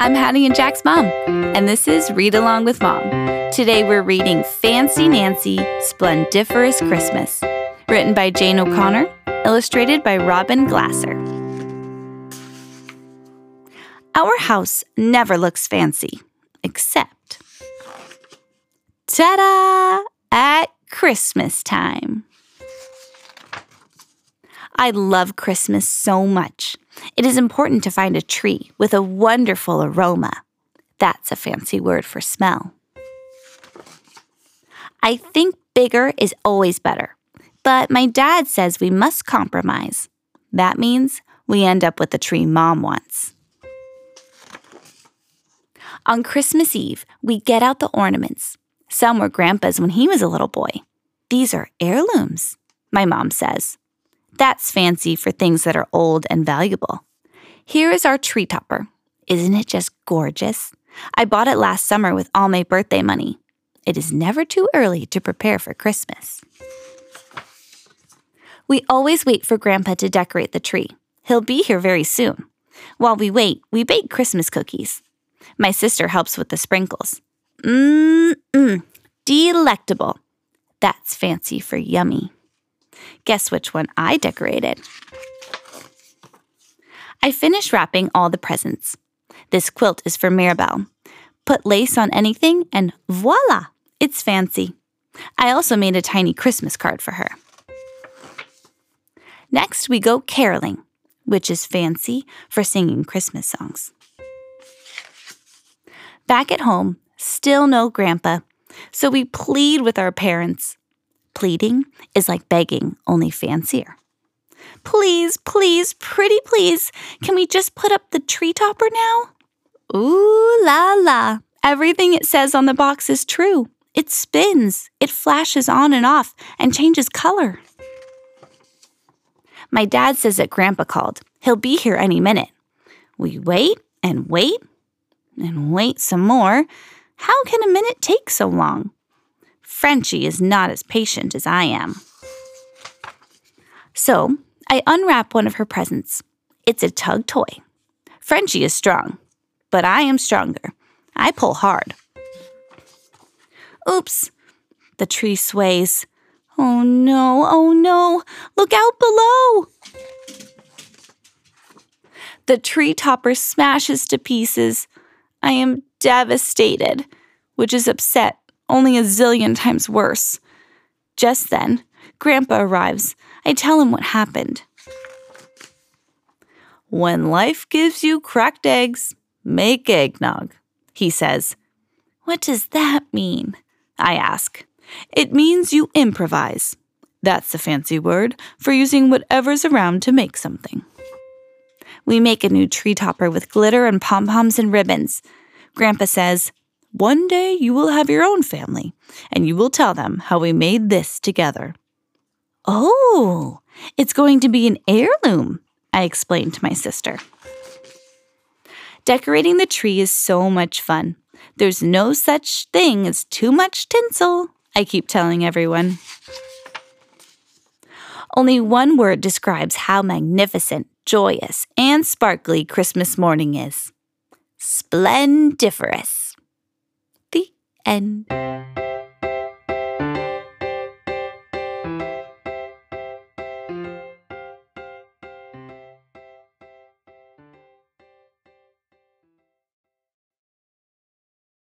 I'm Hattie and Jack's mom, and this is Read Along with Mom. Today we're reading Fancy Nancy Splendiferous Christmas, written by Jane O'Connor, illustrated by Robin Glasser. Our house never looks fancy, except ta da! At Christmas time. I love Christmas so much. It is important to find a tree with a wonderful aroma. That's a fancy word for smell. I think bigger is always better, but my dad says we must compromise. That means we end up with the tree mom wants. On Christmas Eve, we get out the ornaments. Some were Grandpa's when he was a little boy. These are heirlooms, my mom says. That's fancy for things that are old and valuable. Here is our tree topper. Isn't it just gorgeous? I bought it last summer with all my birthday money. It is never too early to prepare for Christmas. We always wait for Grandpa to decorate the tree. He'll be here very soon. While we wait, we bake Christmas cookies. My sister helps with the sprinkles. Mmm, delectable. That's fancy for yummy. Guess which one I decorated? I finished wrapping all the presents. This quilt is for Mirabelle. Put lace on anything and voila, it's fancy. I also made a tiny Christmas card for her. Next, we go caroling, which is fancy for singing Christmas songs. Back at home, still no grandpa, so we plead with our parents Pleading is like begging, only fancier. Please, please, pretty please, can we just put up the tree topper now? Ooh la la, everything it says on the box is true. It spins, it flashes on and off, and changes color. My dad says that Grandpa called. He'll be here any minute. We wait and wait and wait some more. How can a minute take so long? Frenchie is not as patient as I am. So I unwrap one of her presents. It's a tug toy. Frenchie is strong, but I am stronger. I pull hard. Oops, the tree sways. Oh no, oh no, look out below! The tree topper smashes to pieces. I am devastated, which is upset only a zillion times worse. Just then, Grandpa arrives. I tell him what happened. When life gives you cracked eggs, make eggnog, he says. What does that mean? I ask. It means you improvise. That's a fancy word for using whatever's around to make something. We make a new tree topper with glitter and pom poms and ribbons. Grandpa says, one day you will have your own family, and you will tell them how we made this together. Oh, it's going to be an heirloom, I explained to my sister. Decorating the tree is so much fun. There's no such thing as too much tinsel, I keep telling everyone. Only one word describes how magnificent, joyous, and sparkly Christmas morning is splendiferous end.